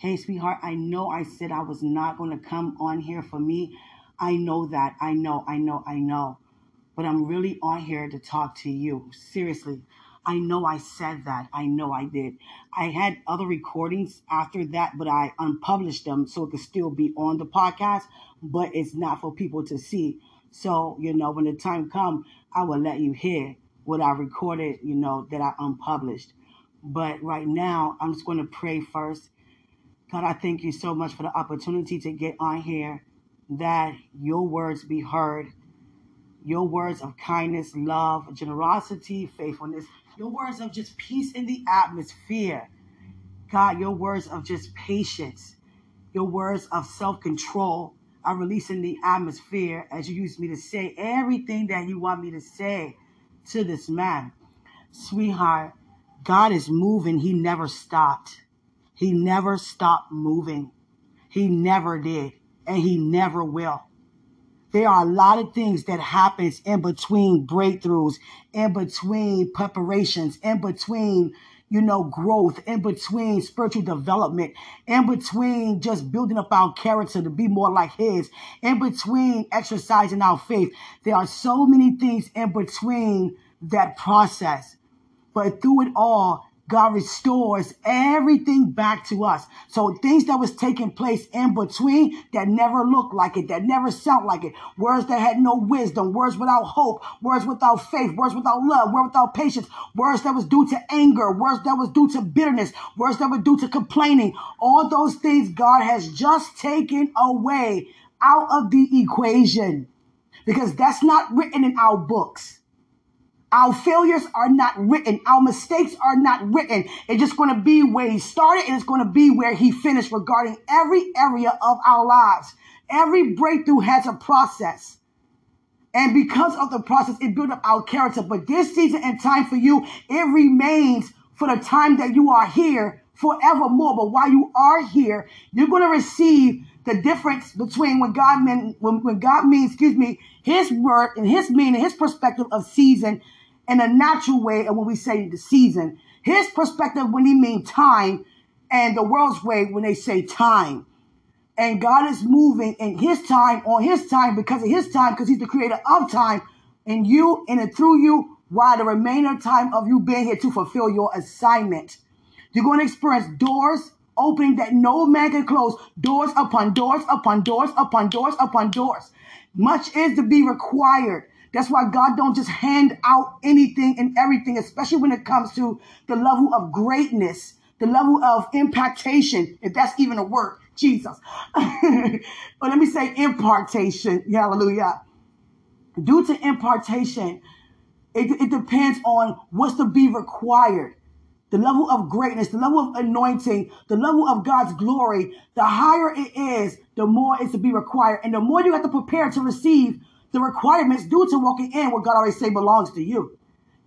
Hey, sweetheart, I know I said I was not going to come on here for me. I know that. I know, I know, I know. But I'm really on here to talk to you. Seriously. I know I said that. I know I did. I had other recordings after that, but I unpublished them so it could still be on the podcast, but it's not for people to see. So, you know, when the time comes, I will let you hear what I recorded, you know, that I unpublished. But right now, I'm just going to pray first. God, I thank you so much for the opportunity to get on here, that your words be heard, your words of kindness, love, generosity, faithfulness, your words of just peace in the atmosphere. God, your words of just patience, your words of self control are releasing the atmosphere as you use me to say everything that you want me to say to this man. Sweetheart, God is moving. He never stopped. He never stopped moving. He never did. And he never will. There are a lot of things that happens in between breakthroughs, in between preparations, in between you know, growth, in between spiritual development, in between just building up our character to be more like His, in between exercising our faith. There are so many things in between that process. But through it all, God restores everything back to us. So things that was taking place in between that never looked like it, that never sound like it, words that had no wisdom, words without hope, words without faith, words without love, words without patience, words that was due to anger, words that was due to bitterness, words that were due to complaining. All those things God has just taken away out of the equation because that's not written in our books. Our failures are not written. Our mistakes are not written. It's just going to be where he started and it's going to be where he finished regarding every area of our lives. Every breakthrough has a process. And because of the process, it built up our character. But this season and time for you, it remains for the time that you are here forevermore. But while you are here, you're going to receive the difference between when God meant, when, when God means, excuse me, his word and his meaning, his perspective of season in a natural way and when we say the season. His perspective when he means time and the world's way when they say time. And God is moving in his time on his time because of his time because he's the creator of time in you and it through you while the remainder time of you being here to fulfill your assignment. You're going to experience doors opening that no man can close, doors upon doors upon doors upon doors upon doors. Much is to be required. That's why God don't just hand out anything and everything, especially when it comes to the level of greatness, the level of impactation, if that's even a word, Jesus. but let me say impartation. Hallelujah. Due to impartation, it, it depends on what's to be required. The level of greatness, the level of anointing, the level of God's glory, the higher it is, the more is to be required. And the more you have to prepare to receive the requirements due to walking in what God already say belongs to you.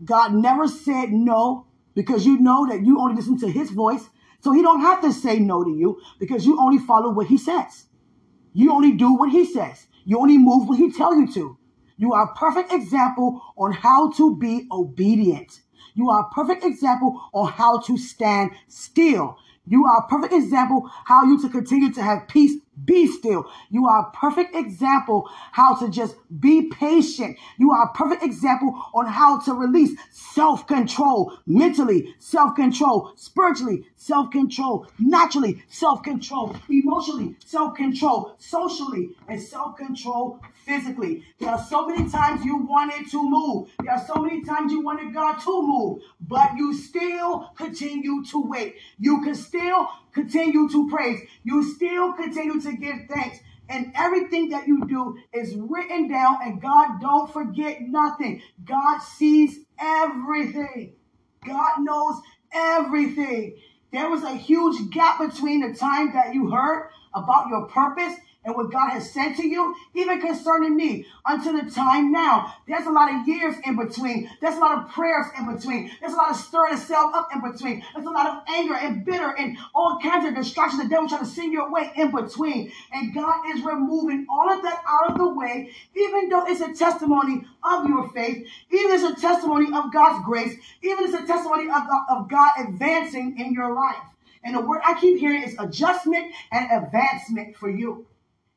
God never said no because you know that you only listen to his voice. So he don't have to say no to you because you only follow what he says. You only do what he says. You only move what he tell you to. You are a perfect example on how to be obedient. You are a perfect example on how to stand still. You are a perfect example how you to continue to have peace be still. You are a perfect example how to just be patient. You are a perfect example on how to release self-control, mentally self-control, spiritually self-control, naturally self-control, emotionally self-control, socially and self-control physically. There are so many times you wanted to move. There are so many times you wanted God to move, but you still continue to wait. You can still continue to praise. You still continue to give thanks. And everything that you do is written down, and God don't forget nothing. God sees everything. God knows everything. There was a huge gap between the time that you heard about your purpose and what God has said to you, even concerning me, until the time now. There's a lot of years in between. There's a lot of prayers in between. There's a lot of stirring itself up in between. There's a lot of anger and bitter and all kinds of distractions the devil trying to send your way in between. And God is removing all of that out of the way, even though it's a testimony of your faith, even it's a testimony of God's grace, even it's a testimony of, of God advancing in your life. And the word I keep hearing is adjustment and advancement for you.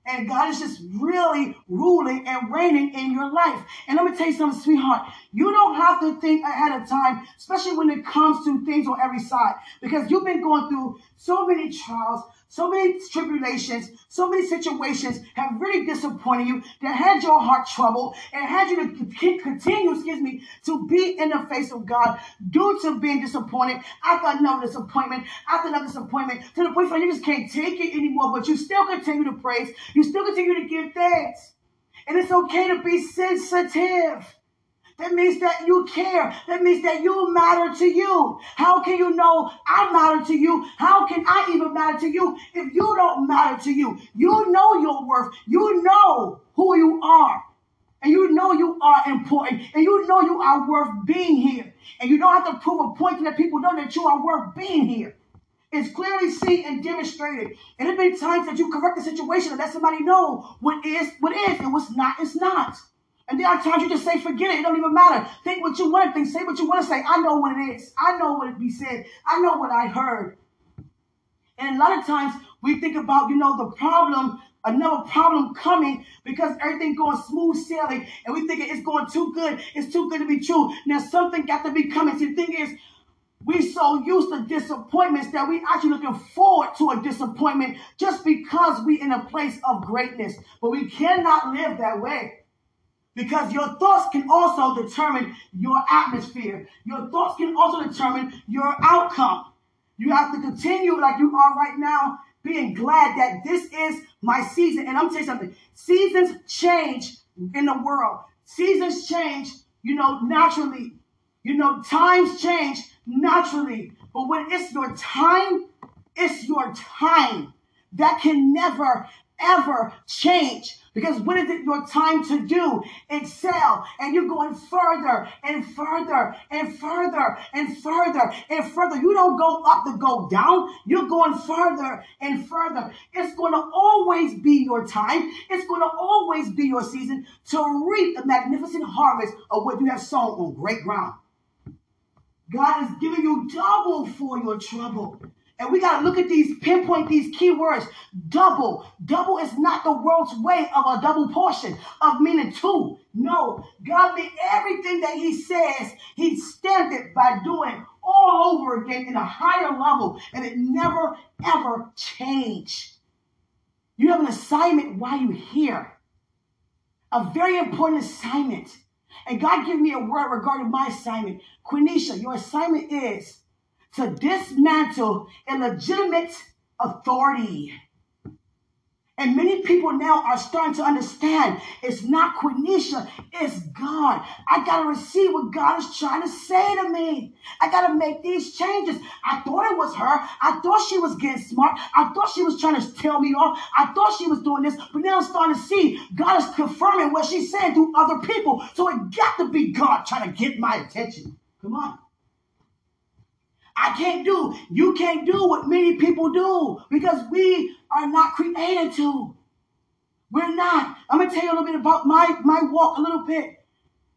And God is just really ruling and reigning in your life. And let me tell you something, sweetheart. You don't have to think ahead of time, especially when it comes to things on every side, because you've been going through so many trials, so many tribulations, so many situations have really disappointed you, that had your heart troubled, and had you to continue, excuse me, to be in the face of God due to being disappointed after another disappointment, after another disappointment, to the point where you just can't take it anymore, but you still continue to praise, you still continue to give thanks. And it's okay to be sensitive. That means that you care. That means that you matter to you. How can you know I matter to you? How can I even matter to you if you don't matter to you? You know your worth. You know who you are. And you know you are important. And you know you are worth being here. And you don't have to prove a point to the people know that you are worth being here. It's clearly seen and demonstrated. And there have been times that you correct the situation and let somebody know what is what is and what's not is not. And there are times you just say, forget it. It don't even matter. Think what you want to think. Say what you want to say. I know what it is. I know what it be said. I know what I heard. And a lot of times we think about, you know, the problem, another problem coming because everything going smooth sailing. And we think it's going too good. It's too good to be true. Now something got to be coming. See, the thing is, we so used to disappointments that we actually looking forward to a disappointment just because we in a place of greatness. But we cannot live that way. Because your thoughts can also determine your atmosphere. Your thoughts can also determine your outcome. You have to continue like you are right now, being glad that this is my season. And I'm telling you something. Seasons change in the world. Seasons change, you know, naturally. You know, times change naturally. But when it's your time, it's your time. That can never, ever change. Because when is it your time to do? Excel. And you're going further and further and further and further and further. You don't go up to go down. You're going further and further. It's going to always be your time. It's going to always be your season to reap the magnificent harvest of what you have sown on great ground. God is giving you double for your trouble. And we got to look at these, pinpoint these key words. Double. Double is not the world's way of a double portion of meaning two. No, God made everything that He says, He stamped it by doing all over again in a higher level, and it never ever changed. You have an assignment while you're here, a very important assignment. And God gave me a word regarding my assignment. Quenisha, your assignment is to dismantle illegitimate authority. And many people now are starting to understand it's not Quenisha, it's God. I got to receive what God is trying to say to me. I got to make these changes. I thought it was her. I thought she was getting smart. I thought she was trying to tell me off. I thought she was doing this. But now I'm starting to see God is confirming what she's saying through other people. So it got to be God trying to get my attention. Come on. I can't do. You can't do what many people do because we are not created to. We're not. I'm gonna tell you a little bit about my my walk a little bit.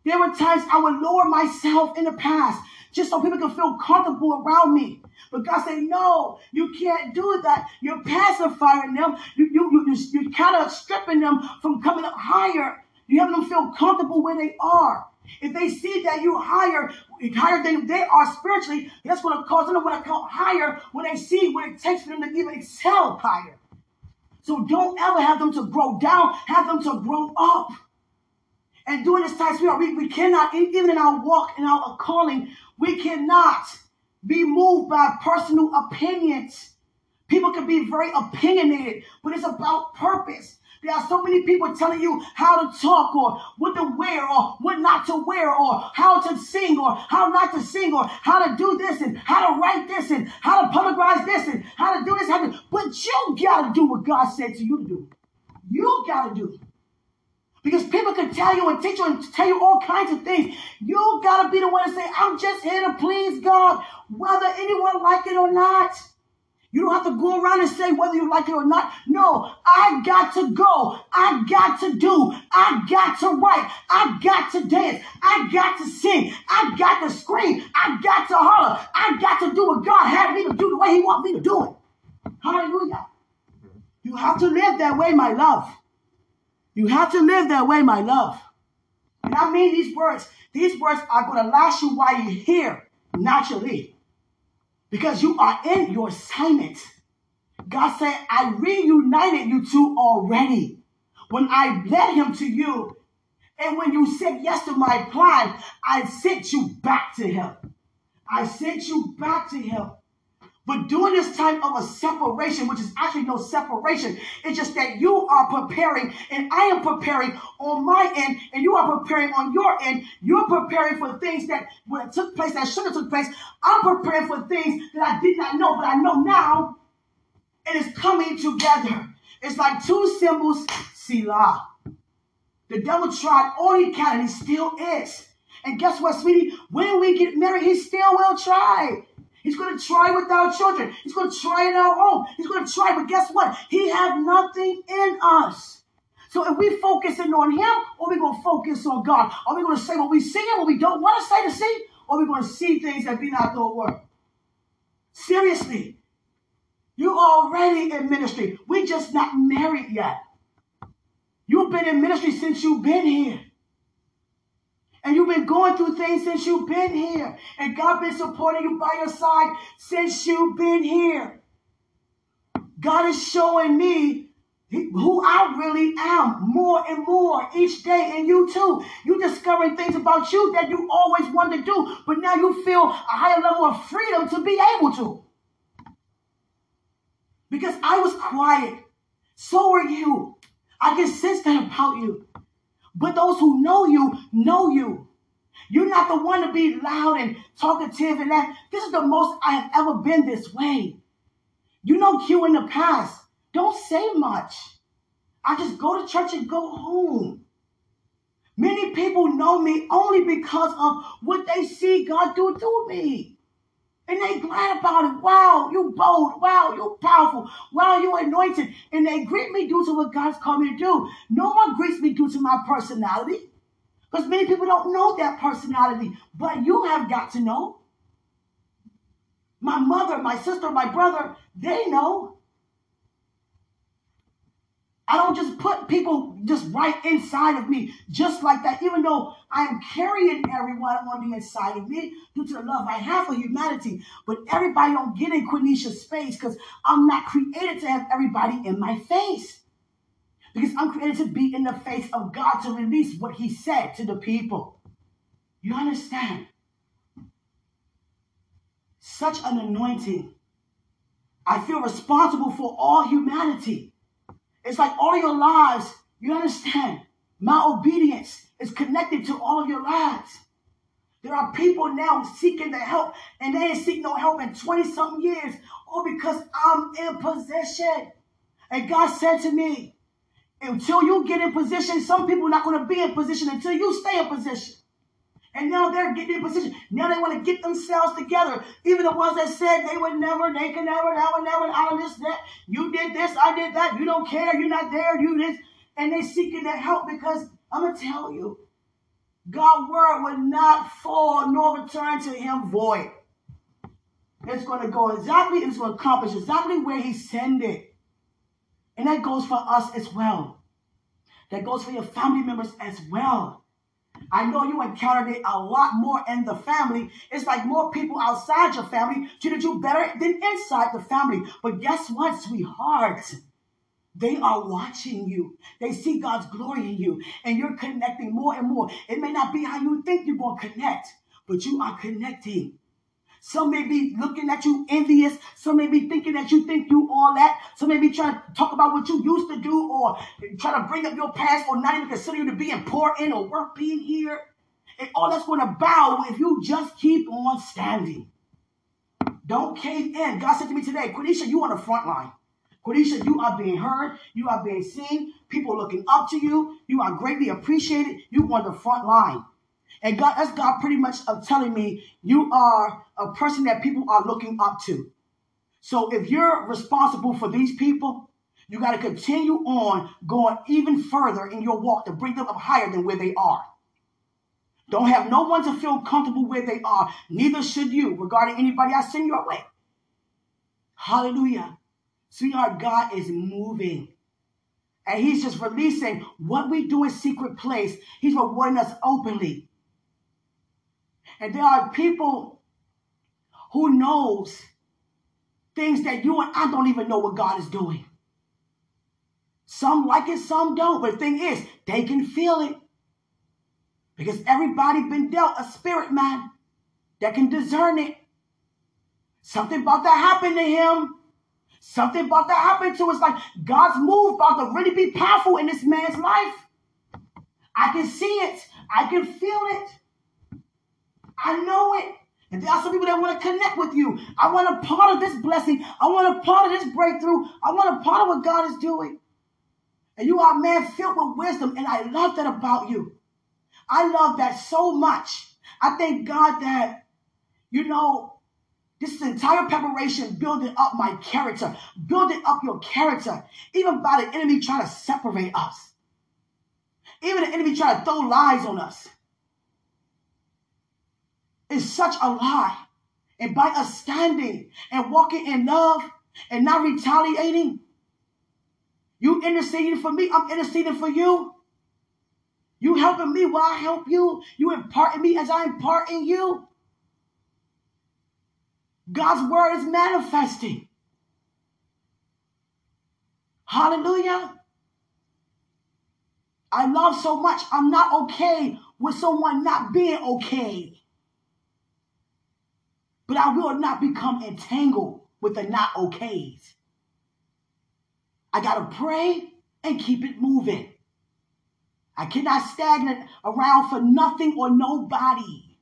There were times I would lower myself in the past just so people can feel comfortable around me. But God said, no, you can't do that. You're pacifying them. You, you, you, you, you're kind of stripping them from coming up higher. You have them feel comfortable where they are. If they see that you higher, higher than they are spiritually, that's going to cause them to want to come higher when they see what it takes for them to even excel higher. So don't ever have them to grow down, have them to grow up. And during this time, we, we cannot, even in our walk, in our calling, we cannot be moved by personal opinions. People can be very opinionated, but it's about purpose. There are so many people telling you how to talk or what to wear or what not to wear or how to sing or how not to sing or how to do this and how to write this and how to publicize this and how to do this. How to, but you got to do what God said to you to do. You got to do. Because people can tell you and teach you and tell you all kinds of things. You got to be the one to say, I'm just here to please God, whether anyone like it or not. You don't have to go around and say whether you like it or not. No, I got to go. I got to do. I got to write. I got to dance. I got to sing. I got to scream. I got to holler. I got to do what God had me to do the way He wants me to do it. Hallelujah. You have to live that way, my love. You have to live that way, my love. And I mean these words. These words are going to last you while you're here, naturally because you are in your assignment. God said, I reunited you two already. When I led him to you, and when you said yes to my plan, I sent you back to him. I sent you back to him. But during this time of a separation, which is actually no separation, it's just that you are preparing and I am preparing on my end and you are preparing on your end. You're preparing for things that when took place that should have took place. I'm preparing for things that I did not know, but I know now. It is coming together. It's like two symbols, Selah. The devil tried all he can and he still is. And guess what, sweetie? When we get married, he still will try. He's going to try with our children. He's going to try in our home. He's going to try, but guess what? He has nothing in us. So if we focusing on him, or we going to focus on God? Are we going to say what we see and what we don't want to say to see? Or are we going to see things that be not the word? Seriously. You're already in ministry. we just not married yet. You've been in ministry since you've been here. And you've been going through things since you've been here. And God been supporting you by your side since you've been here. God is showing me who I really am more and more each day. And you too. You're discovering things about you that you always wanted to do, but now you feel a higher level of freedom to be able to. Because I was quiet. So were you. I can sense that about you. But those who know you, know you. You're not the one to be loud and talkative and that. This is the most I have ever been this way. You know Q in the past. Don't say much. I just go to church and go home. Many people know me only because of what they see God do through me. And they glad about it. Wow, you bold. Wow, you powerful. Wow, you anointed. And they greet me due to what God's called me to do. No one greets me due to my personality. Because many people don't know that personality. But you have got to know. My mother, my sister, my brother, they know. I don't just put people just right inside of me, just like that, even though I am carrying everyone on the inside of me due to the love I have for humanity. But everybody don't get in Quenisha's space because I'm not created to have everybody in my face. Because I'm created to be in the face of God to release what He said to the people. You understand? Such an anointing. I feel responsible for all humanity. It's like all your lives, you understand? My obedience is connected to all of your lives. There are people now seeking the help, and they ain't seek no help in 20 something years, all because I'm in position. And God said to me, until you get in position, some people are not going to be in position until you stay in position. And now they're getting in position. Now they want to get themselves together. Even the ones that said they would never, they can never, that would never, out of this, that. You did this, I did that. You don't care. You're not there. You this. And they seeking that help because I'm going to tell you, God's word will not fall nor return to him void. It's going to go exactly, it's going to accomplish exactly where he sent it. And that goes for us as well. That goes for your family members as well. I know you encountered it a lot more in the family. It's like more people outside your family treated you better than inside the family. But guess what, sweetheart? They are watching you. They see God's glory in you, and you're connecting more and more. It may not be how you think you're going to connect, but you are connecting. Some may be looking at you envious. Some may be thinking that you think you all that. Some may be trying to talk about what you used to do or try to bring up your past or not even consider you to be important or worth being here. And all that's going to bow if you just keep on standing. Don't cave in. God said to me today, Quenisha, you on the front line. Quenisha, you are being heard. You are being seen. People looking up to you. You are greatly appreciated. You on the front line. And God, that's God pretty much of telling me you are a person that people are looking up to. So if you're responsible for these people, you got to continue on going even further in your walk to bring them up higher than where they are. Don't have no one to feel comfortable where they are. Neither should you regarding anybody I send your way. Hallelujah. Sweetheart, God is moving. And he's just releasing what we do in secret place. He's rewarding us openly. And there are people who knows things that you and I don't even know what God is doing. Some like it, some don't. But the thing is, they can feel it. Because everybody been dealt a spirit man that can discern it. Something about to happen to him. Something about to happen to us. Like God's move about to really be powerful in this man's life. I can see it. I can feel it. I know it. And there are some people that want to connect with you. I want a part of this blessing. I want a part of this breakthrough. I want a part of what God is doing. And you are a man filled with wisdom. And I love that about you. I love that so much. I thank God that, you know, this is entire preparation building up my character, building up your character, even by the enemy trying to separate us. Even the enemy trying to throw lies on us. It's such a lie. And by us standing and walking in love and not retaliating, you interceding for me, I'm interceding for you. You helping me while I help you. You imparting me as I impart in you. God's word is manifesting. Hallelujah. I love so much. I'm not okay with someone not being okay. But I will not become entangled with the not okays. I got to pray and keep it moving. I cannot stagnate around for nothing or nobody.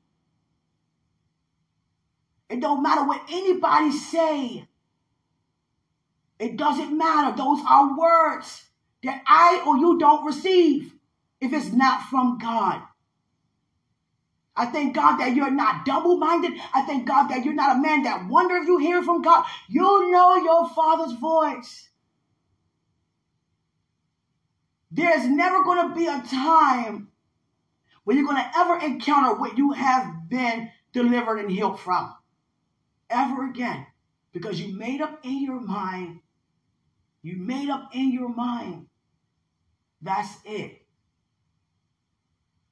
It don't matter what anybody say. It doesn't matter. Those are words that I or you don't receive if it's not from God. I thank God that you're not double minded. I thank God that you're not a man that wonder if you hear from God. You know your father's voice. There's never going to be a time when you're going to ever encounter what you have been delivered and healed from. Ever again. Because you made up in your mind. You made up in your mind. That's it.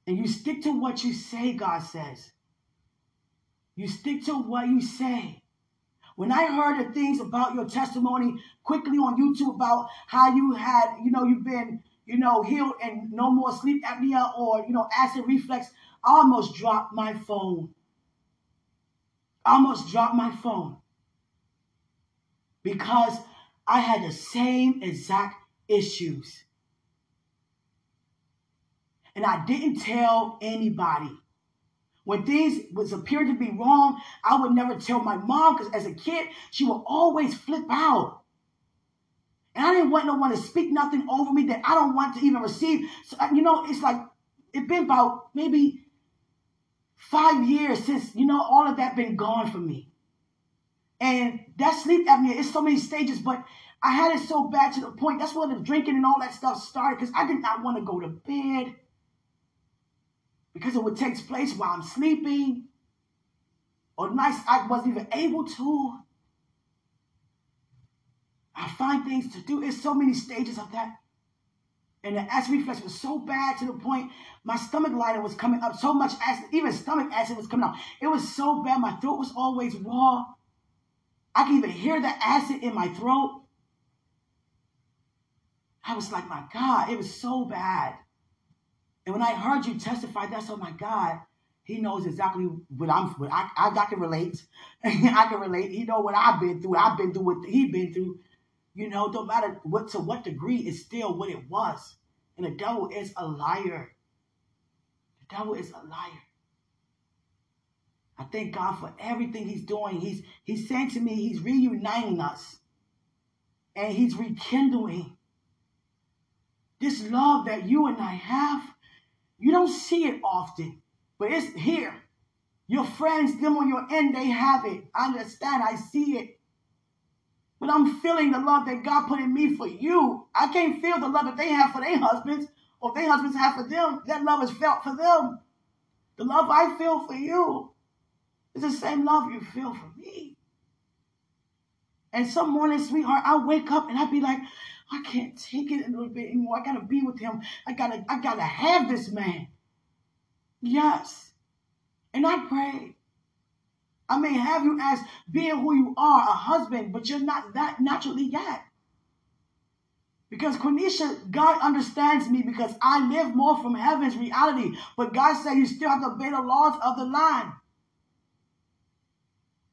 And you stick to what you say, God says. You stick to what you say. When I heard the things about your testimony quickly on YouTube about how you had, you know, you've been you know, healed and no more sleep apnea or, you know, acid reflux, I almost dropped my phone. I almost dropped my phone because I had the same exact issues. And I didn't tell anybody. When things was appeared to be wrong, I would never tell my mom because as a kid, she would always flip out. And I didn't want no one to speak nothing over me that I don't want to even receive. So, uh, you know, it's like, it's been about maybe five years since, you know, all of that been gone for me. And that sleep apnea is so many stages, but I had it so bad to the point. That's where the drinking and all that stuff started because I did not want to go to bed because it would take place while I'm sleeping or nights I wasn't even able to. I find things to do. There's so many stages of that. And the acid reflux was so bad to the point my stomach liner was coming up so much acid, even stomach acid was coming out. It was so bad. My throat was always raw. I could even hear the acid in my throat. I was like, my God, it was so bad. And when I heard you testify, that's oh my God, he knows exactly what I'm. What I, I, I can relate. I can relate. He know what I've been through. I've been through what He's been through. You know, no matter what to what degree, it's still what it was. And the devil is a liar. The devil is a liar. I thank God for everything he's doing. He's he's saying to me, he's reuniting us. And he's rekindling this love that you and I have. You don't see it often, but it's here. Your friends, them on your end, they have it. I understand. I see it. But I'm feeling the love that God put in me for you. I can't feel the love that they have for their husbands or their husbands have for them. That love is felt for them. The love I feel for you is the same love you feel for me. And some mornings, sweetheart, I wake up and I be like, I can't take it a little bit anymore. I gotta be with him. I gotta, I gotta have this man. Yes. And I pray. I may have you as being who you are, a husband, but you're not that naturally yet. Because Quenisha, God understands me because I live more from heaven's reality. But God said you still have to obey the laws of the land.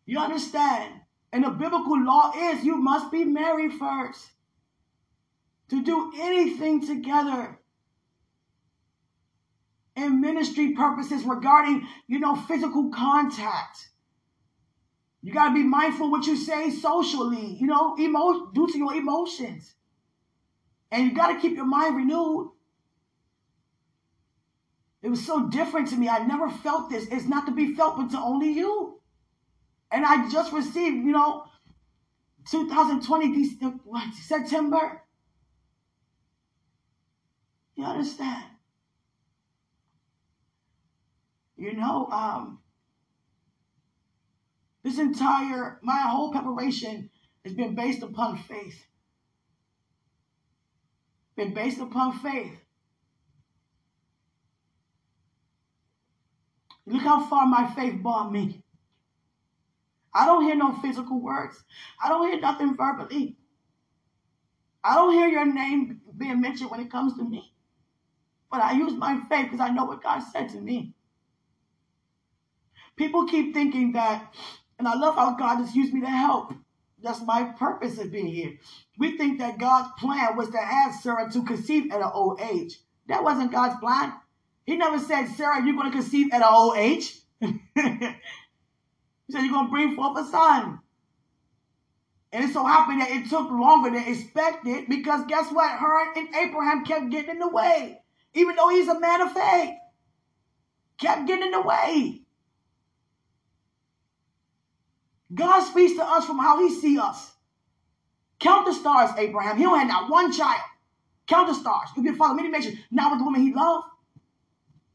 You understand? And the biblical law is you must be married first to do anything together in ministry purposes regarding, you know, physical contact. You got to be mindful what you say socially, you know, emo- due to your emotions. And you got to keep your mind renewed. It was so different to me. I never felt this. It's not to be felt, but to only you. And I just received, you know, 2020 December, September. You understand? You know, um, this entire, my whole preparation has been based upon faith. Been based upon faith. Look how far my faith brought me. I don't hear no physical words. I don't hear nothing verbally. I don't hear your name being mentioned when it comes to me. But I use my faith because I know what God said to me. People keep thinking that, and I love how God has used me to help. That's my purpose of being here. We think that God's plan was to have Sarah to conceive at an old age. That wasn't God's plan. He never said, Sarah, you're going to conceive at an old age. He said, You're going to bring forth a son. And it so happened that it took longer than expected because guess what? Her and Abraham kept getting in the way. Even though he's a man of faith, kept getting in the way. God speaks to us from how he see us. Count the stars, Abraham. He don't have not one child. Count the stars. You've been following many nations. Now with the woman he loved.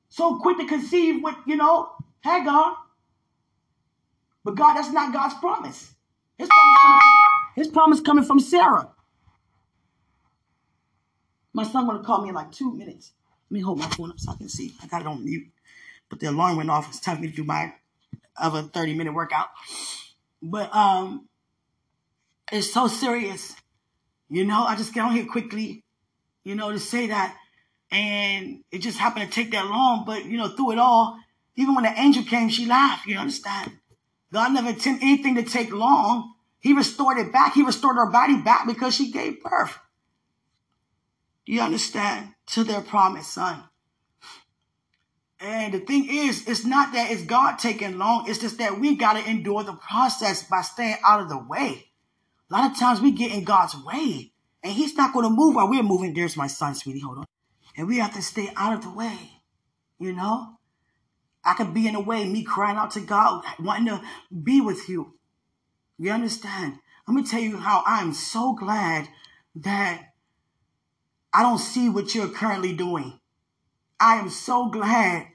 So quick to conceive with, you know, Hagar. But God, that's not God's promise. His promise coming from, his promise coming from Sarah. My son gonna call me in like two minutes. Let me hold my phone up so I can see. I got it on mute. But the alarm went off. It's time for me to do my other 30 minute workout. But um it's so serious. You know, I just get on here quickly, you know, to say that. And it just happened to take that long. But, you know, through it all, even when the angel came, she laughed. You understand? God never intended anything to take long. He restored it back. He restored her body back because she gave birth. Do you understand? To their promised son. And the thing is, it's not that it's God taking long. It's just that we got to endure the process by staying out of the way. A lot of times we get in God's way and he's not going to move while we're moving. There's my son, sweetie. Hold on. And we have to stay out of the way, you know? I could be in the way, me crying out to God, wanting to be with you. You understand? Let me tell you how I'm so glad that I don't see what you're currently doing. I am so glad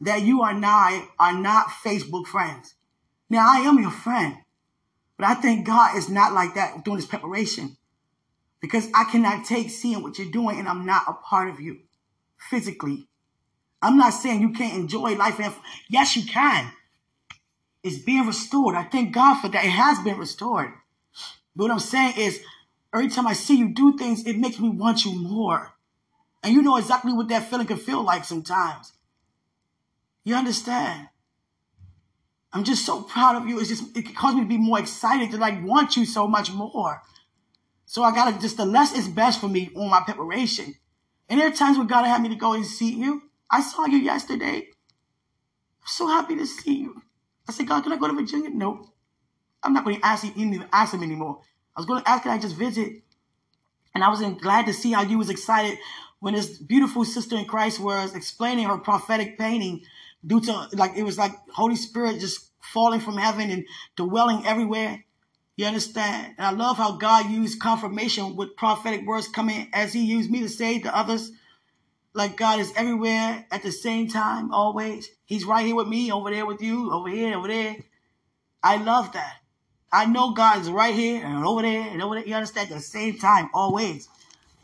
that you and I are not Facebook friends. Now I am your friend, but I think God is not like that doing this preparation because I cannot take seeing what you're doing and I'm not a part of you physically. I'm not saying you can't enjoy life. And yes, you can. It's being restored. I thank God for that. It has been restored. But what I'm saying is, every time I see you do things, it makes me want you more. And you know exactly what that feeling can feel like sometimes. You understand? I'm just so proud of you. It's just it caused me to be more excited to like want you so much more. So I gotta just the less is best for me on my preparation. And there are times where God had me to go and see you. I saw you yesterday. I'm so happy to see you. I said, God, can I go to Virginia? No. I'm not going to ask him, ask him anymore. I was going to ask, can I just visit? And I was glad to see how you was excited when this beautiful sister in Christ was explaining her prophetic painting due to like it was like Holy Spirit just falling from heaven and dwelling everywhere. You You understand? And I love how God used confirmation with prophetic words coming as He used me to say to others. Like God is everywhere at the same time, always. He's right here with me, over there with you, over here, over there. I love that. I know God is right here and over there and over there. You understand? At the same time, always.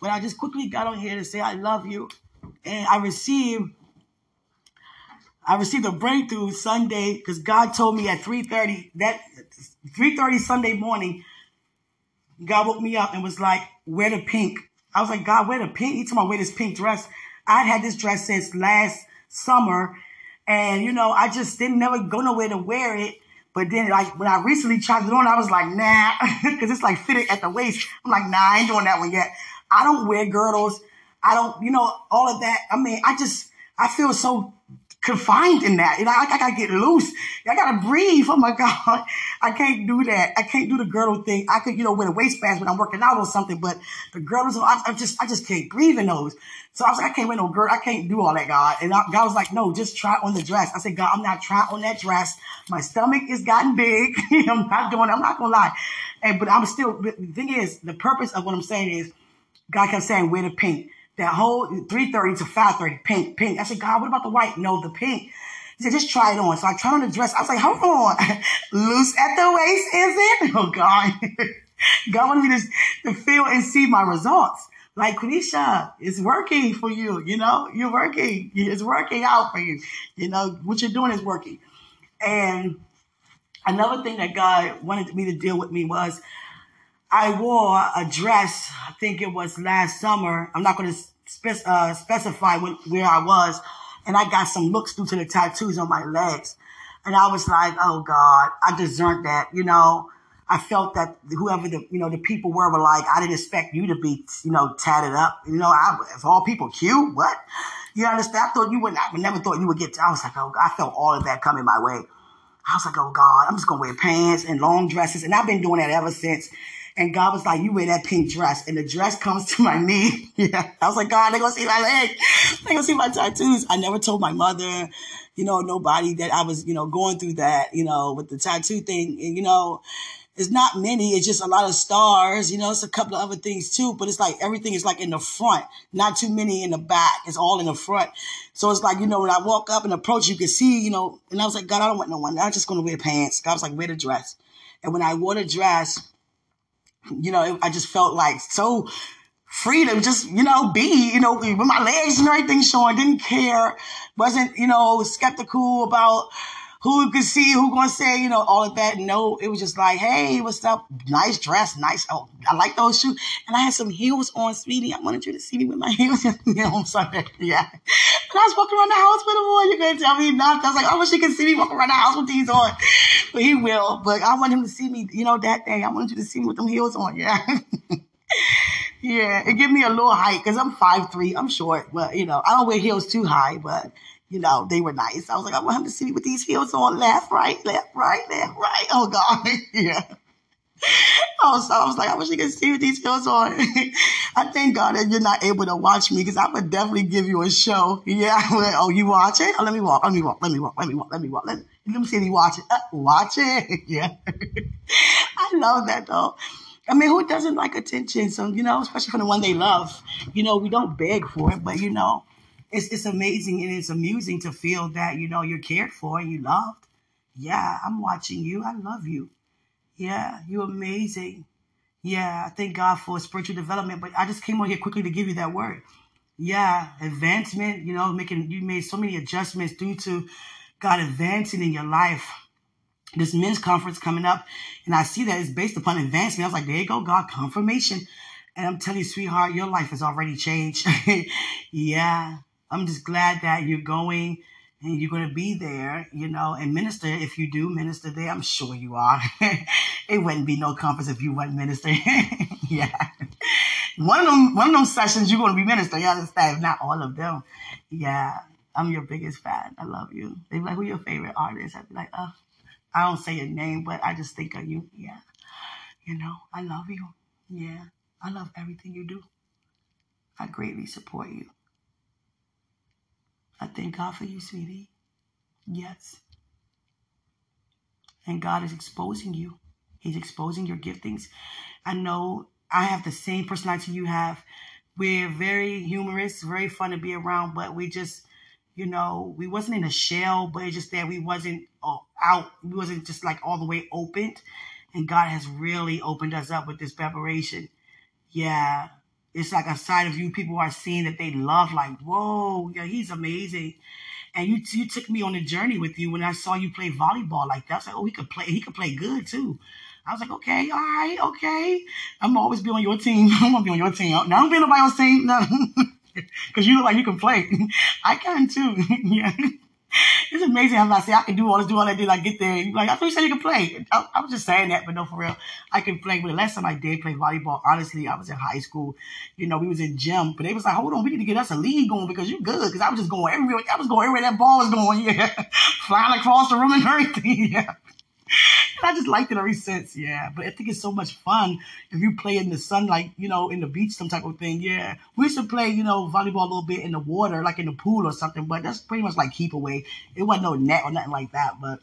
But I just quickly got on here to say I love you. And I received I received a breakthrough Sunday because God told me at 3:30 that 3:30 Sunday morning, God woke me up and was like, wear the pink. I was like, God, wear the pink. He told me wear this pink dress. I'd had this dress since last summer. And, you know, I just didn't never go nowhere to wear it. But then, like, when I recently tried it on, I was like, nah, because it's like fitted at the waist. I'm like, nah, I ain't doing that one yet. I don't wear girdles. I don't, you know, all of that. I mean, I just, I feel so confined in that. You know, I, I, gotta get loose. I gotta breathe. Oh my God. I can't do that. I can't do the girdle thing. I could, you know, wear the waistbands when I'm working out or something, but the girdles, I, I just, I just can't breathe in those. So I was like, I can't wear no girdle. I can't do all that, God. And I, God was like, no, just try on the dress. I said, God, I'm not trying on that dress. My stomach is gotten big. I'm not doing, I'm not gonna lie. And, but I'm still, the thing is, the purpose of what I'm saying is, God kept saying, wear the pink. That whole 3.30 to 5.30, pink, pink. I said, God, what about the white? No, the pink. He said, just try it on. So I tried on the dress. I was like, hold on. Loose at the waist, is it? Oh, God. God wanted me to, to feel and see my results. Like, Quenisha, it's working for you. You know, you're working. It's working out for you. You know, what you're doing is working. And another thing that God wanted me to deal with me was I wore a dress, I think it was last summer. I'm not going to spe- uh, specify when, where I was. And I got some looks due to the tattoos on my legs. And I was like, oh God, I deserved that. You know, I felt that whoever the, you know, the people were were like, I didn't expect you to be, you know, tatted up. You know, I, if all people cute, what? You understand? I thought you would, I never thought you would get, I was like, oh, I felt all of that coming my way. I was like, oh God, I'm just going to wear pants and long dresses. And I've been doing that ever since. And God was like, you wear that pink dress. And the dress comes to my knee. yeah. I was like, God, they're going to see my leg. They're going to see my tattoos. I never told my mother, you know, nobody that I was, you know, going through that, you know, with the tattoo thing. And, you know, it's not many. It's just a lot of stars. You know, it's a couple of other things too, but it's like everything is like in the front, not too many in the back. It's all in the front. So it's like, you know, when I walk up and approach, you can see, you know, and I was like, God, I don't want no one. I'm just going to wear pants. God was like, wear the dress. And when I wore the dress, you know, I just felt like so free to just, you know, be, you know, with my legs and everything showing, didn't care, wasn't, you know, skeptical about who could see, who gonna say, you know, all of that. No, it was just like, hey, what's up? Nice dress, nice. Oh, I like those shoes. And I had some heels on, sweetie. I wanted you to see me with my heels. you I'm sorry. Yeah. And I was walking around the house with them on. You couldn't tell me not. I was like, I wish he could see me walking around the house with these on. But he will. But I want him to see me, you know, that day. I wanted you to see me with them heels on. Yeah. yeah. It give me a little height because I'm five three. I'm short, but you know, I don't wear heels too high, but you know, they were nice. I was like, I want him to see me with these heels on, left, right, left, right, left, right. Oh God, yeah. Oh, so I was like, I wish you could see with these heels on. I thank God that you're not able to watch me because I would definitely give you a show. Yeah. oh, you watch it? Oh, let me walk. Let me walk. Let me walk. Let me walk. Let me walk. Let me, let me see if you watch it. Uh, watch it. yeah. I love that though. I mean, who doesn't like attention? So, you know, especially from the one they love. You know, we don't beg for it, but you know, it's it's amazing and it's amusing to feel that you know you're cared for and you loved. Yeah, I'm watching you. I love you. Yeah, you're amazing. Yeah, I thank God for spiritual development. But I just came on here quickly to give you that word. Yeah, advancement. You know, making you made so many adjustments due to God advancing in your life. This men's conference coming up, and I see that it's based upon advancement. I was like, there you go, God, confirmation. And I'm telling you, sweetheart, your life has already changed. yeah, I'm just glad that you're going and you're going to be there, you know, and minister. If you do minister there, I'm sure you are. it wouldn't be no conference if you weren't minister. yeah. One of them, one of them sessions, you're going to be minister. You understand? Not all of them. Yeah. I'm your biggest fan. I love you. They be like, who your favorite artist? I'd be like, oh, I don't say your name, but I just think of you. Yeah. You know, I love you. Yeah. I love everything you do. I greatly support you. I thank God for you, sweetie. Yes. And God is exposing you. He's exposing your giftings. I know I have the same personality you have. We're very humorous, very fun to be around, but we just, you know, we wasn't in a shell, but it's just that we wasn't out. We wasn't just like all the way opened. And God has really opened us up with this preparation. Yeah. It's like a side of you people are seeing that they love, like, whoa, yeah, he's amazing. And you you took me on a journey with you when I saw you play volleyball like that. I was like, oh, he could play, he could play good too. I was like, okay, all right, okay. I'm always be on your team. I'm gonna be on your team. Now I'm being on my own team. No. Cause you look like you can play. I can too. yeah. It's amazing how I say I can do all this, do all that, did I get there? Like I thought you said you could play. I, I, was just saying that, but no, for real, I can play. But the last time I did play volleyball, honestly, I was in high school. You know, we was in gym, but they was like, "Hold on, we need to get us a league going because you good." Because I was just going everywhere. I was going everywhere that ball was going. Yeah, flying across the room and everything. Yeah. I just liked it ever since, yeah. But I think it's so much fun if you play in the sun, like, you know, in the beach, some type of thing, yeah. We used to play, you know, volleyball a little bit in the water, like in the pool or something, but that's pretty much like keep away. It wasn't no net or nothing like that, but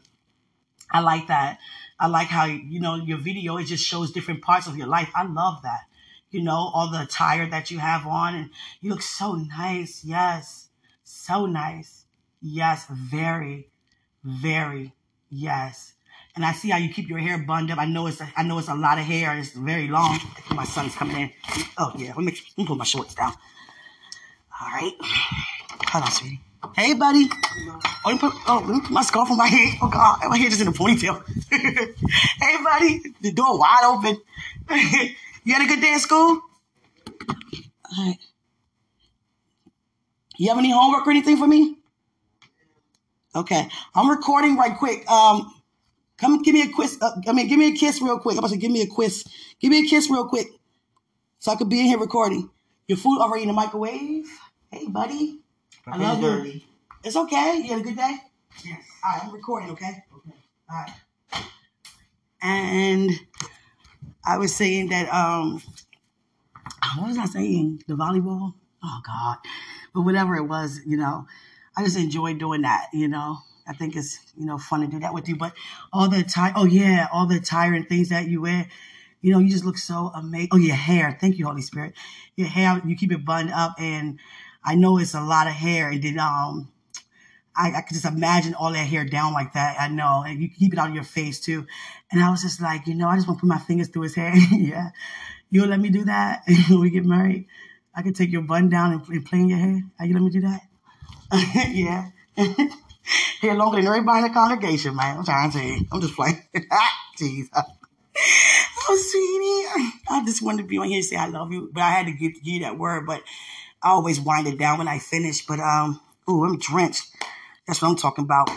I like that. I like how, you know, your video, it just shows different parts of your life. I love that. You know, all the attire that you have on, and you look so nice. Yes. So nice. Yes. Very, very. Yes and I see how you keep your hair bunded up. I know it's a, I know it's a lot of hair. It's very long. My son's coming in. Oh yeah, let me, let me put my shorts down. All right. Hold on, sweetie. Hey, buddy. Oh, let me put, oh, let me put my scarf on my head. Oh God, my hair just in a ponytail. hey, buddy. The door wide open. you had a good day at school? All right. You have any homework or anything for me? Okay, I'm recording right quick. Um, Come give me a kiss. Uh, I mean, give me a kiss real quick. I'm about to give me a kiss. Give me a kiss real quick, so I could be in here recording. Your food already in the microwave. Hey, buddy. My I love dirty. you. It's okay. You had a good day. Yes. All right, I'm recording. Okay. Okay. All right. And I was saying that. Um, what was I saying? The volleyball. Oh God. But whatever it was, you know, I just enjoyed doing that. You know. I think it's you know fun to do that with you. But all the time, oh yeah, all the attire and things that you wear, you know, you just look so amazing. Oh, your hair. Thank you, Holy Spirit. Your hair, you keep it bun up, and I know it's a lot of hair. And then um, I, I could just imagine all that hair down like that. I know, and you keep it out of your face too. And I was just like, you know, I just want to put my fingers through his hair. yeah, you'll let me do that when we get married. I can take your bun down and, and play in your hair. Are you let me do that? yeah. Here longer than everybody in the congregation, man. I'm trying to tell you. I'm just playing. Jeez. Oh, sweetie. I just wanted to be on here and say I love you, but I had to give you that word. But I always wind it down when I finish. But um, ooh, I'm drenched. That's what I'm talking about.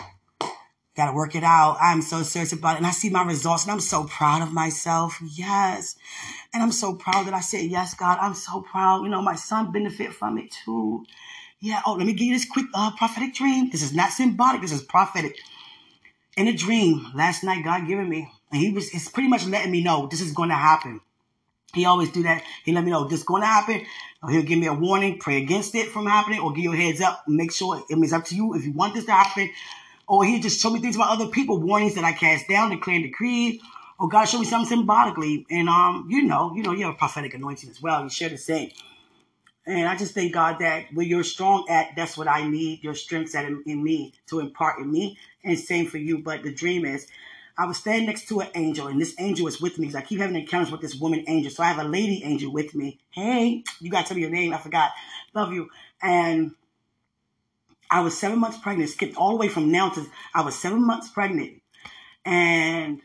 Got to work it out. I'm so serious about it, and I see my results, and I'm so proud of myself. Yes, and I'm so proud that I said yes, God. I'm so proud. You know, my son benefit from it too. Yeah. Oh, let me give you this quick uh, prophetic dream. This is not symbolic. This is prophetic. In a dream last night, God given me, and He was. It's pretty much letting me know this is going to happen. He always do that. He let me know this is going to happen. He'll give me a warning, pray against it from happening, or give you a heads up. Make sure it means up to you if you want this to happen. Or he just show me things about other people, warnings that I cast down, declare and decree. Or God show me something symbolically. And um, you know, you know, you have a prophetic anointing as well. You share the same. And I just thank God that where you're strong at, that's what I need. Your strengths at in, in me to impart in me, and same for you. But the dream is, I was standing next to an angel, and this angel is with me. Because I keep having encounters with this woman angel, so I have a lady angel with me. Hey, you got to tell me your name. I forgot. Love you. And I was seven months pregnant. Skipped all the way from now to I was seven months pregnant, and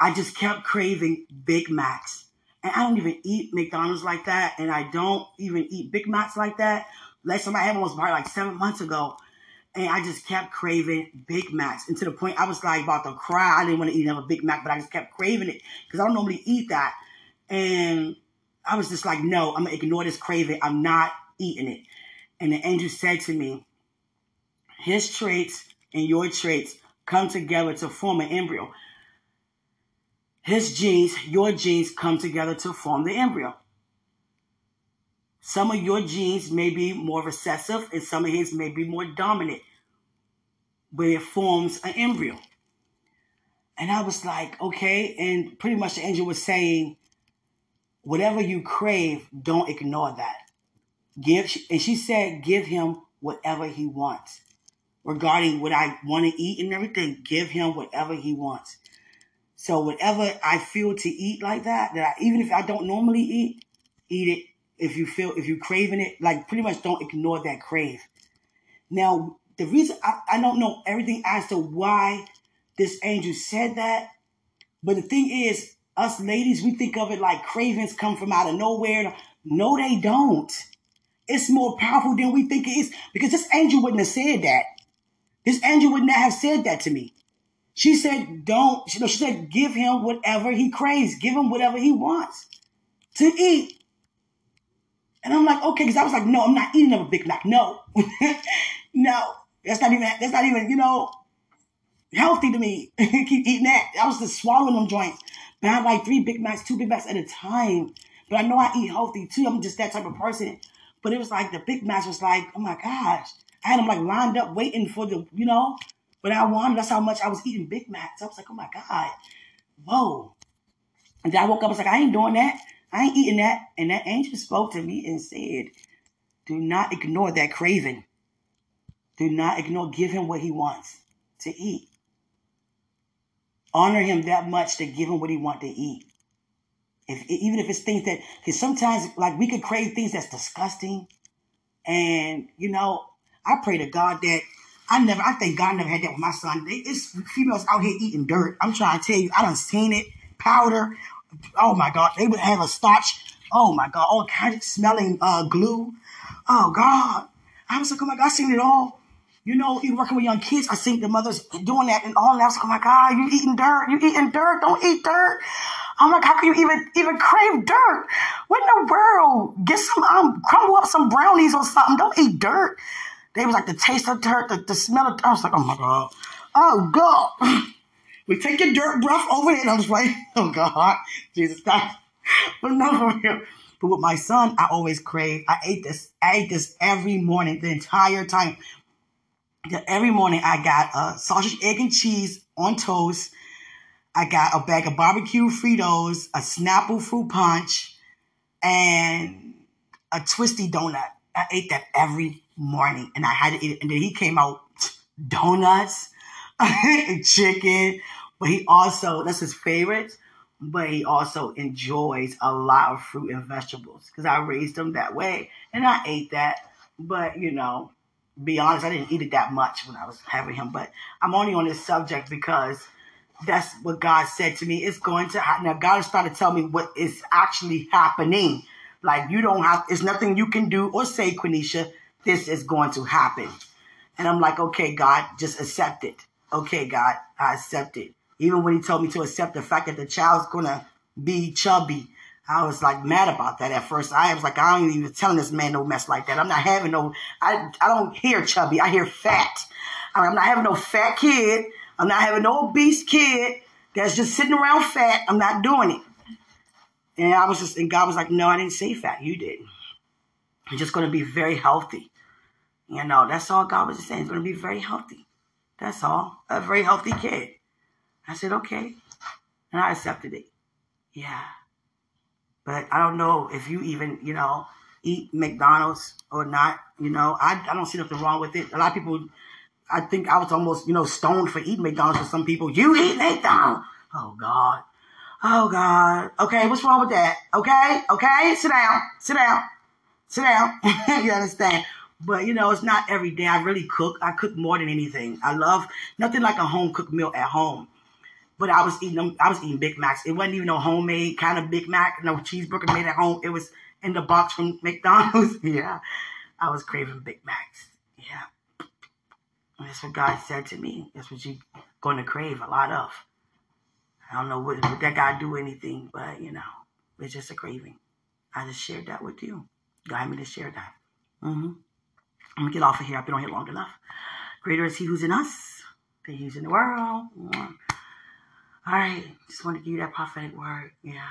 I just kept craving Big Macs. And I don't even eat McDonald's like that. And I don't even eat Big Macs like that. Last time I had one was probably like seven months ago. And I just kept craving Big Macs. And to the point I was like about to cry. I didn't want to eat another Big Mac, but I just kept craving it because I don't normally eat that. And I was just like, no, I'm to ignore this craving. I'm not eating it. And the angel said to me, his traits and your traits come together to form an embryo his genes, your genes come together to form the embryo. Some of your genes may be more recessive and some of his may be more dominant, but it forms an embryo. And I was like, okay. And pretty much the angel was saying, whatever you crave, don't ignore that. Give, and she said, give him whatever he wants. Regarding what I want to eat and everything, give him whatever he wants. So whatever I feel to eat like that, that I, even if I don't normally eat, eat it. If you feel, if you're craving it, like pretty much don't ignore that crave. Now, the reason I, I don't know everything as to why this angel said that, but the thing is, us ladies, we think of it like cravings come from out of nowhere. No, they don't. It's more powerful than we think it is because this angel wouldn't have said that. This angel would not have said that to me. She said, don't, she said, give him whatever he craves. Give him whatever he wants to eat. And I'm like, okay, because I was like, no, I'm not eating a Big Mac. No, no, that's not even, that's not even, you know, healthy to me. Keep eating that. I was just swallowing them joints. But I had like three Big Macs, two Big Macs at a time. But I know I eat healthy too. I'm just that type of person. But it was like the Big Macs was like, oh my gosh. I had them like lined up waiting for the, you know, but I wanted, that's how much I was eating Big Macs. I was like, oh my God, whoa. And then I woke up, I was like, I ain't doing that. I ain't eating that. And that angel spoke to me and said, do not ignore that craving. Do not ignore, give him what he wants to eat. Honor him that much to give him what he wants to eat. If, even if it's things that, because sometimes like we could crave things that's disgusting. And, you know, I pray to God that I never, I think God never had that with my son. It's females out here eating dirt. I'm trying to tell you, I done seen it. Powder. Oh my God. They would have a starch. Oh my God. All kinds of smelling uh, glue. Oh God. I was like, oh my God, I seen it all. You know, even working with young kids, I seen the mothers doing that and all that. I was like, oh my God, you eating dirt. You eating dirt. Don't eat dirt. I'm like, how can you even even crave dirt? What in the world? Get some um crumble up some brownies or something. Don't eat dirt. They was like the taste of dirt, the, the smell of dirt. I was like, oh my God. Oh God. We take your dirt breath over there. And I was like, oh God, Jesus Christ. But no, for real. But with my son, I always crave. I ate this. I ate this every morning, the entire time. Every morning, I got a sausage, egg, and cheese on toast. I got a bag of barbecue Fritos, a Snapple fruit punch, and a twisty donut. I ate that every morning, and I had to eat it. And then he came out donuts, and chicken, but he also that's his favorite. But he also enjoys a lot of fruit and vegetables because I raised him that way, and I ate that. But you know, be honest, I didn't eat it that much when I was having him. But I'm only on this subject because that's what God said to me. It's going to happen. Now God is trying to tell me what is actually happening. Like you don't have, it's nothing you can do or say, Quenisha this is going to happen. And I'm like, okay, God, just accept it. Okay, God, I accept it. Even when he told me to accept the fact that the child's going to be chubby, I was like mad about that at first. I was like, I ain't even telling this man no mess like that. I'm not having no, I, I don't hear chubby. I hear fat. I'm not having no fat kid. I'm not having no obese kid that's just sitting around fat. I'm not doing it. And I was just, and God was like, no, I didn't say fat. You did. You're just going to be very healthy. You know, that's all God was saying. He's going to be very healthy. That's all. A very healthy kid. I said, okay. And I accepted it. Yeah. But I don't know if you even, you know, eat McDonald's or not. You know, I, I don't see nothing wrong with it. A lot of people, I think I was almost, you know, stoned for eating McDonald's for some people. You eat McDonald's. Oh, God. Oh, God. Okay, what's wrong with that? Okay, okay, sit down, sit down, sit down. you understand? But you know, it's not every day. I really cook. I cook more than anything. I love nothing like a home cooked meal at home. But I was eating them. I was eating Big Macs. It wasn't even no homemade kind of Big Mac, no cheeseburger made at home. It was in the box from McDonald's. yeah, I was craving Big Macs. Yeah, and that's what God said to me. That's what you're going to crave a lot of. I don't know what, that guy do anything, but you know, it's just a craving. I just shared that with you. God me to share that. Mm-hmm. I'm gonna get off of here. I've been on here long enough. Greater is He who's in us than He's in the world. All right, just want to give you that prophetic word. Yeah,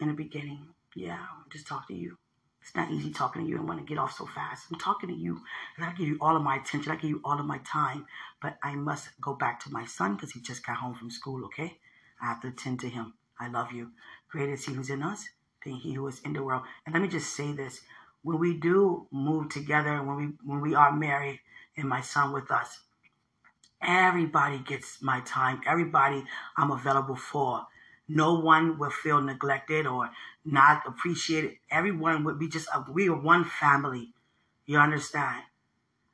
in the beginning. Yeah, just talk to you. It's not easy talking to you and want to get off so fast. I'm talking to you and I give you all of my attention. I give you all of my time. But I must go back to my son because he just got home from school, okay? I have to attend to him. I love you. Greater is he who's in us than he who is in the world. And let me just say this. When we do move together, when we when we are married and my son with us, everybody gets my time. Everybody I'm available for. No one will feel neglected or not appreciated. Everyone would be just, a, we are one family. You understand?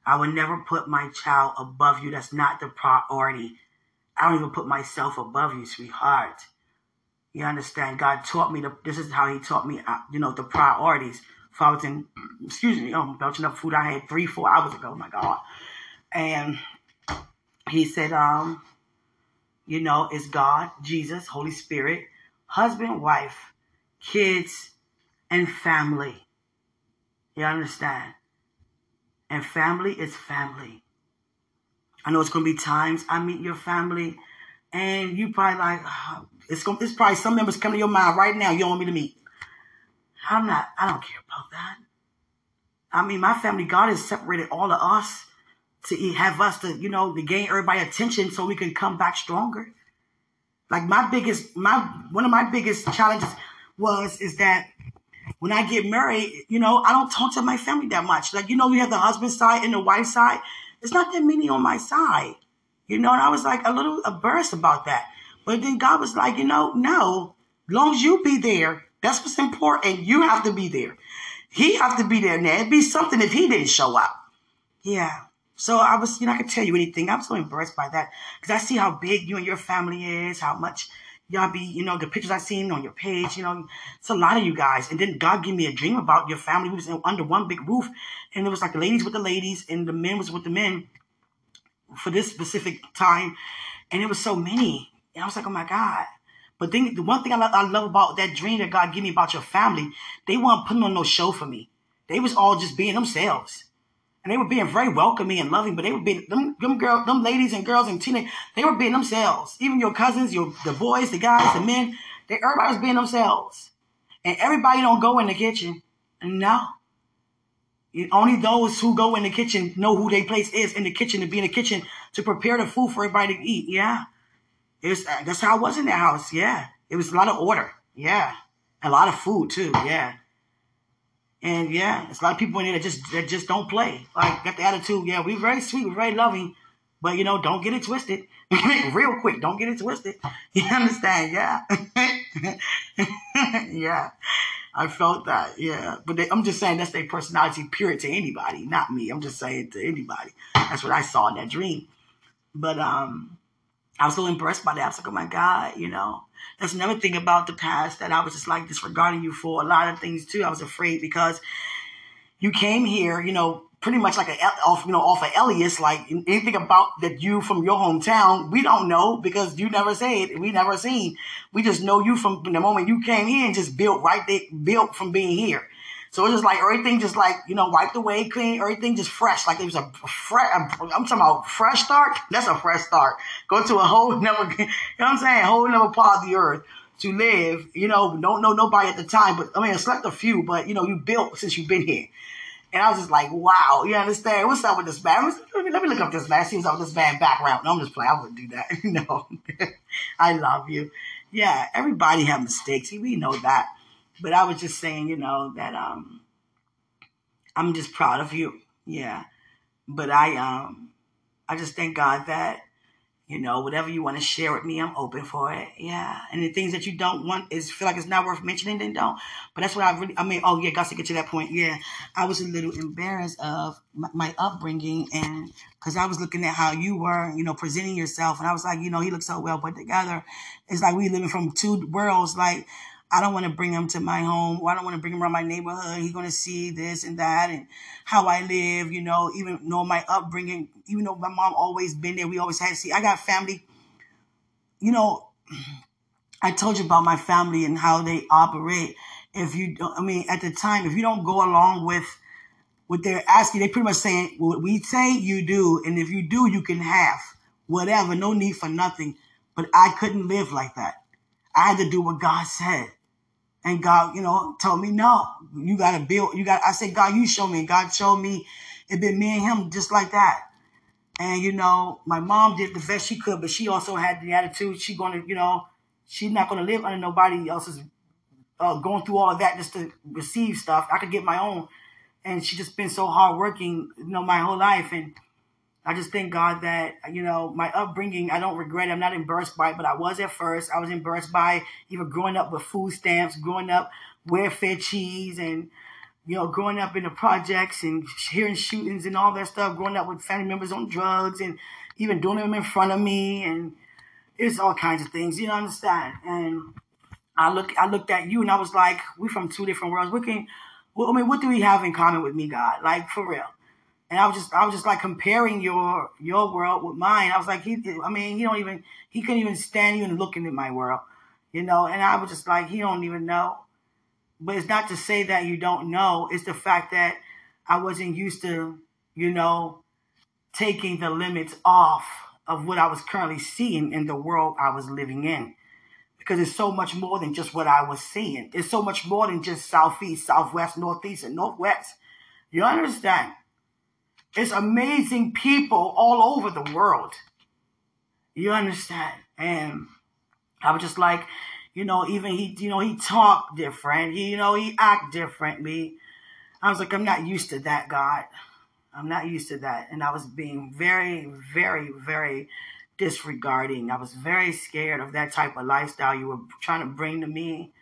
I would never put my child above you. That's not the priority. I don't even put myself above you, sweetheart. You understand? God taught me, this is how he taught me, uh, you know, the priorities. If I was in, excuse me, I'm belching up food I had three, four hours ago. Oh my God. And he said, um, you know, it's God, Jesus, Holy Spirit, husband, wife, kids, and family. You understand? And family is family. I know it's going to be times I meet your family, and you probably like, oh, it's going. It's probably some members coming to your mind right now. You don't want me to meet. I'm not. I don't care about that. I mean, my family. God has separated all of us to have us to, you know, to gain everybody attention so we can come back stronger. Like my biggest, my one of my biggest challenges was is that when I get married, you know, I don't talk to my family that much. Like, you know, we have the husband side and the wife side. It's not that many on my side. You know, and I was like a little embarrassed about that. But then God was like, you know, no, long as you be there, that's what's important. You have to be there. He have to be there now. It'd be something if he didn't show up. Yeah. So I was, you know, I could tell you anything. I'm so embarrassed by that because I see how big you and your family is, how much y'all be, you know, the pictures I seen on your page, you know, it's a lot of you guys. And then God gave me a dream about your family. We was under one big roof and it was like the ladies with the ladies and the men was with the men for this specific time. And it was so many. And I was like, oh my God. But then the one thing I love, I love about that dream that God gave me about your family, they weren't putting on no show for me. They was all just being themselves and they were being very welcoming and loving, but they were being them, them girl, them ladies and girls and teenage, they were being themselves. Even your cousins, your the boys, the guys, the men, they everybody was being themselves. And everybody don't go in the kitchen. No. Only those who go in the kitchen know who their place is in the kitchen to be in the kitchen to prepare the food for everybody to eat. Yeah. It was, that's how it was in that house. Yeah. It was a lot of order. Yeah. A lot of food too. Yeah. And yeah, it's a lot of people in there that just that just don't play. Like got the attitude, yeah, we very sweet, we're very loving, but you know, don't get it twisted. Real quick, don't get it twisted. You understand? Yeah. yeah. I felt that, yeah. But they, I'm just saying that's their personality, period, to anybody, not me. I'm just saying to anybody. That's what I saw in that dream. But um, I was so impressed by that. I was like, oh my God, you know. That's another thing about the past that I was just like disregarding you for a lot of things too. I was afraid because you came here, you know, pretty much like a off, you know, off of Elias, like anything about that you from your hometown, we don't know because you never said, we never seen. We just know you from the moment you came here and just built right there, built from being here. So it's just like everything just like, you know, wiped away, clean, everything just fresh. Like it was a fresh, I'm talking about fresh start. That's a fresh start. Go to a whole never, you know what I'm saying? Whole never part of the earth to live. You know, don't know nobody at the time, but I mean, I slept a few, but you know, you built since you've been here. And I was just like, wow, you understand? What's up with this man? Let me, look up this man, see what's up with this man background. No, I'm just playing. I wouldn't do that. no, I love you. Yeah, everybody have mistakes. We know that. But I was just saying, you know, that um I'm just proud of you. Yeah. But I um I just thank God that you know, whatever you want to share with me, I'm open for it. Yeah. And the things that you don't want is feel like it's not worth mentioning, then don't. But that's what I really, I mean, oh yeah, got to get to that point. Yeah. I was a little embarrassed of my, my upbringing and because I was looking at how you were, you know, presenting yourself. And I was like, you know, he looks so well put together. It's like we living from two worlds. Like, I don't want to bring him to my home or I don't want to bring him around my neighborhood. He's going to see this and that and how I live, you know, even know my upbringing, even though my mom always been there. We always had, to see, I got family, you know, I told you about my family and how they operate. If you, I mean, at the time, if you don't go along with what they're asking, they pretty much saying, what we say, you do. And if you do, you can have whatever, no need for nothing. But I couldn't live like that. I had to do what God said. And God, you know, told me, no, you got to build. You got, I said, God, you show me. God showed me it been me and him just like that. And, you know, my mom did the best she could, but she also had the attitude she going to, you know, she's not going to live under nobody else's uh, going through all of that just to receive stuff. I could get my own. And she just been so hardworking, you know, my whole life. And I just thank God that, you know, my upbringing, I don't regret it. I'm not embarrassed by it, but I was at first. I was embarrassed by even growing up with food stamps, growing up welfare cheese and, you know, growing up in the projects and hearing shootings and all that stuff, growing up with family members on drugs and even doing them in front of me. And it's all kinds of things, you know, understand? And I look, I looked at you and I was like, we're from two different worlds. We can, well, I mean, what do we have in common with me, God? Like for real. And I was just, I was just like comparing your your world with mine. I was like, he, I mean, he don't even, he couldn't even stand even looking at my world, you know. And I was just like, he don't even know. But it's not to say that you don't know. It's the fact that I wasn't used to, you know, taking the limits off of what I was currently seeing in the world I was living in because it's so much more than just what I was seeing. It's so much more than just southeast, southwest, northeast, and northwest. You understand? It's amazing people all over the world. You understand? And I was just like, you know, even he, you know, he talked different. He, you know, he act differently. I was like, I'm not used to that, God. I'm not used to that. And I was being very, very, very disregarding. I was very scared of that type of lifestyle you were trying to bring to me.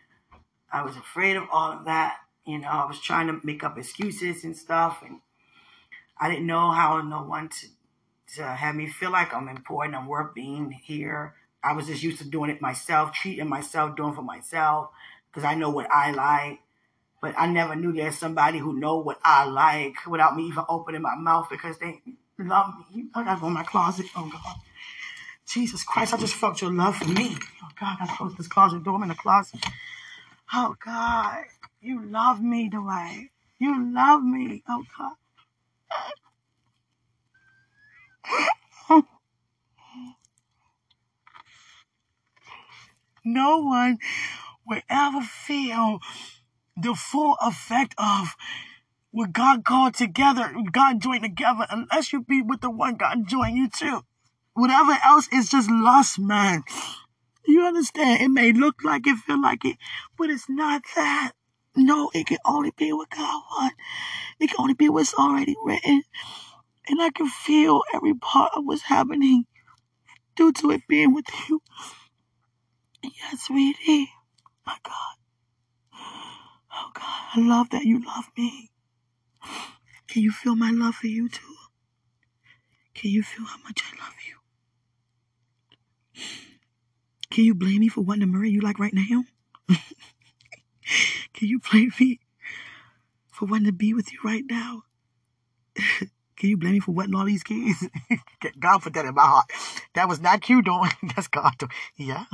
I was afraid of all of that. You know, I was trying to make up excuses and stuff, and I didn't know how no one to, to have me feel like I'm important, I'm worth being here. I was just used to doing it myself, treating myself, doing for myself, because I know what I like. But I never knew there's somebody who know what I like without me even opening my mouth because they love me. I gotta go in my closet. Oh God. Jesus Christ, I just felt your love for me. Oh God, I closed this closet door. I'm in the closet. Oh God, you love me, Dwight. You love me. Oh God. No one will ever feel the full effect of what God called together, God joined together, unless you be with the one God joined you to. Whatever else is just lust, man. You understand? It may look like it, feel like it, but it's not that. No, it can only be what God wants. It can only be what's already written. And I can feel every part of what's happening due to it being with you. Yes, sweetie. My God. Oh, God. I love that you love me. Can you feel my love for you, too? Can you feel how much I love you? Can you blame me for wanting to marry you like right now? Can you blame me for wanting to be with you right now? Can you blame me for wanting all these kids? God put that in my heart. That was not you doing. That's God doing. Yeah.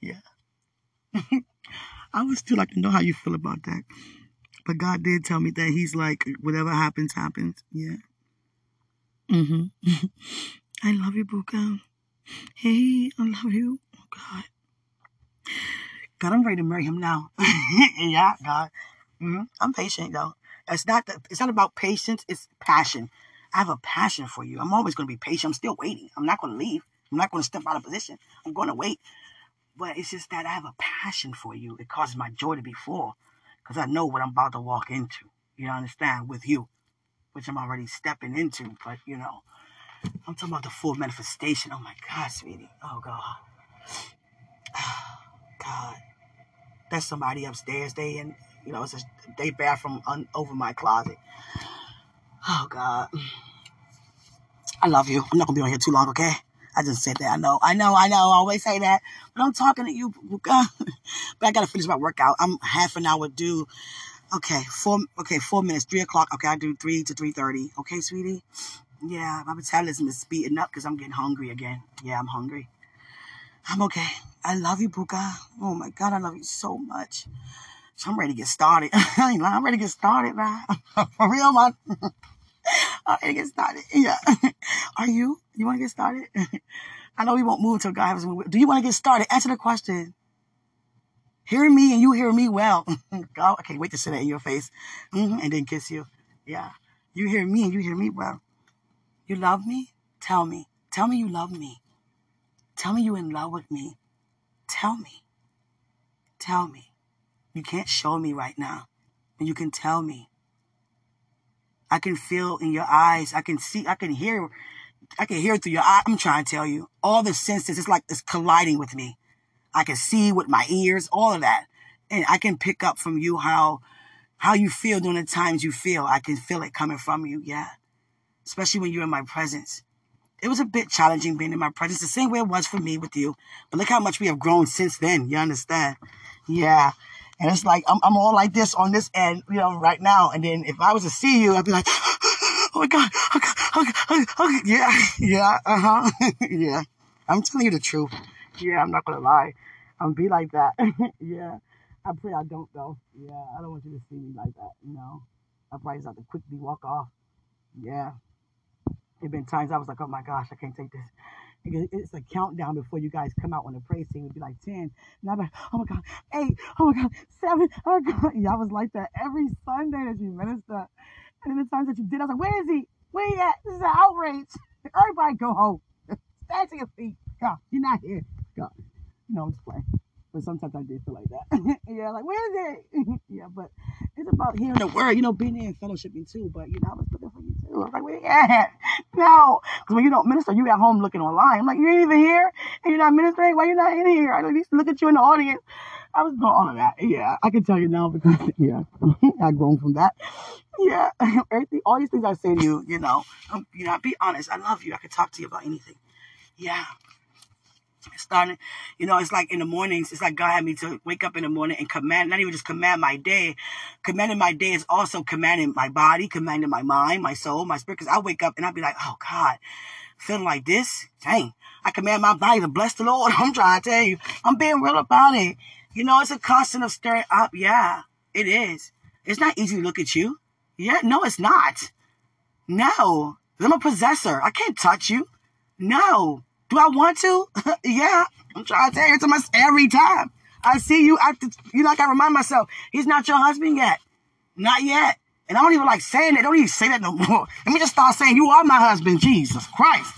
yeah. I would still like to know how you feel about that. But God did tell me that He's like, whatever happens, happens. Yeah. Mm-hmm. I love you, Buka. Hey, I love you. Oh, God. God, I'm ready to marry him now. yeah, God. Mm-hmm. I'm patient, though. It's not the, it's not about patience. It's passion. I have a passion for you. I'm always going to be patient. I'm still waiting. I'm not going to leave. I'm not going to step out of position. I'm going to wait. But it's just that I have a passion for you. It causes my joy to be full because I know what I'm about to walk into. You understand? With you, which I'm already stepping into. But, you know, I'm talking about the full manifestation. Oh my God, sweetie. Oh God. God. That's somebody upstairs. They in, you know, it's a they bathroom un, over my closet. Oh God. I love you. I'm not gonna be on here too long, okay? I just said that. I know. I know. I know. I always say that. But I'm talking to you. but I gotta finish my workout. I'm half an hour due. Okay, four. Okay, four minutes. Three o'clock. Okay, I do three to three thirty. Okay, sweetie. Yeah, my metabolism is speeding up because I'm getting hungry again. Yeah, I'm hungry. I'm okay. I love you, Buka. Oh my God, I love you so much. So I'm ready to get started. I'm ready to get started, man. For real, man. I'm ready to get started. Yeah. Are you? You want to get started? I know we won't move until God has moved. Do you want to get started? Answer the question. Hear me and you hear me well. God, I can't wait to say that in your face mm-hmm, and then kiss you. Yeah. You hear me and you hear me well. You love me? Tell me. Tell me you love me. Tell me you're in love with me. Tell me. Tell me. You can't show me right now, but you can tell me. I can feel in your eyes. I can see, I can hear, I can hear through your eye. I'm trying to tell you. All the senses, it's like it's colliding with me. I can see with my ears, all of that. And I can pick up from you how how you feel during the times you feel. I can feel it coming from you, yeah. Especially when you're in my presence. It was a bit challenging being in my presence, the same way it was for me with you. But look how much we have grown since then. You understand? Yeah. And it's like, I'm, I'm all like this on this end, you know, right now. And then if I was to see you, I'd be like, oh my God, God, oh God. yeah, yeah, uh huh, yeah. I'm telling you the truth. Yeah, I'm not gonna lie. I'm be like that. yeah. I pray I don't though. Yeah, I don't want you to see me like that, you know. I probably just have to quickly walk off. Yeah. There been times I was like, oh my gosh, I can't take this. It's a countdown before you guys come out on the praise team. It'd be like 10. And I'm like, oh my God, 8, oh my God, 7, oh my God. Yeah, I was like that every Sunday that you minister. And then the times that you did, I was like, where is he? Where he at? This is an outrage. Everybody go home. Stand to your feet. God, you're not here. God. You know, I'm just playing. But sometimes I did feel like that. yeah, like, where is it? yeah, but it's about hearing the word, you know, being and fellowshipping too. But, you know, I was looking for you like, where you at? No. Because when you don't minister, you at home looking online. I'm like, you ain't even here? And you're not ministering? Why you not in here? I at least look at you in the audience. I was doing all of that. Yeah, I can tell you now because, yeah, I've grown from that. Yeah, all these things I say to you, you know, um, you know, be honest. I love you. I can talk to you about anything. Yeah starting, you know, it's like in the mornings, it's like God had me to wake up in the morning and command, not even just command my day. Commanding my day is also commanding my body, commanding my mind, my soul, my spirit. Cause I wake up and I'd be like, oh God, feeling like this? Dang. I command my body to bless the Lord. I'm trying to tell you, I'm being real about it. You know, it's a constant of stirring up. Yeah, it is. It's not easy to look at you. Yeah, no, it's not. No, I'm a possessor. I can't touch you. No, do I want to? yeah. I'm trying to tell you to myself every time. I see you, I, you know, I gotta remind myself, he's not your husband yet. Not yet. And I don't even like saying it. Don't even say that no more. Let me just start saying, you are my husband, Jesus Christ.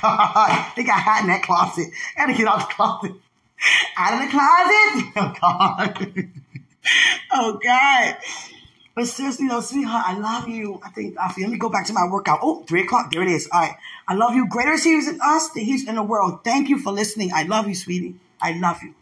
God, they got hot in that closet. I to get out the closet. Out of the closet. Oh, God. oh, God. But seriously, though, sweetheart, I love you. I think, feel, let me go back to my workout. Oh, three o'clock. There it is. All right. I love you. Greater is He who's in us than He's in the world. Thank you for listening. I love you, sweetie. I love you.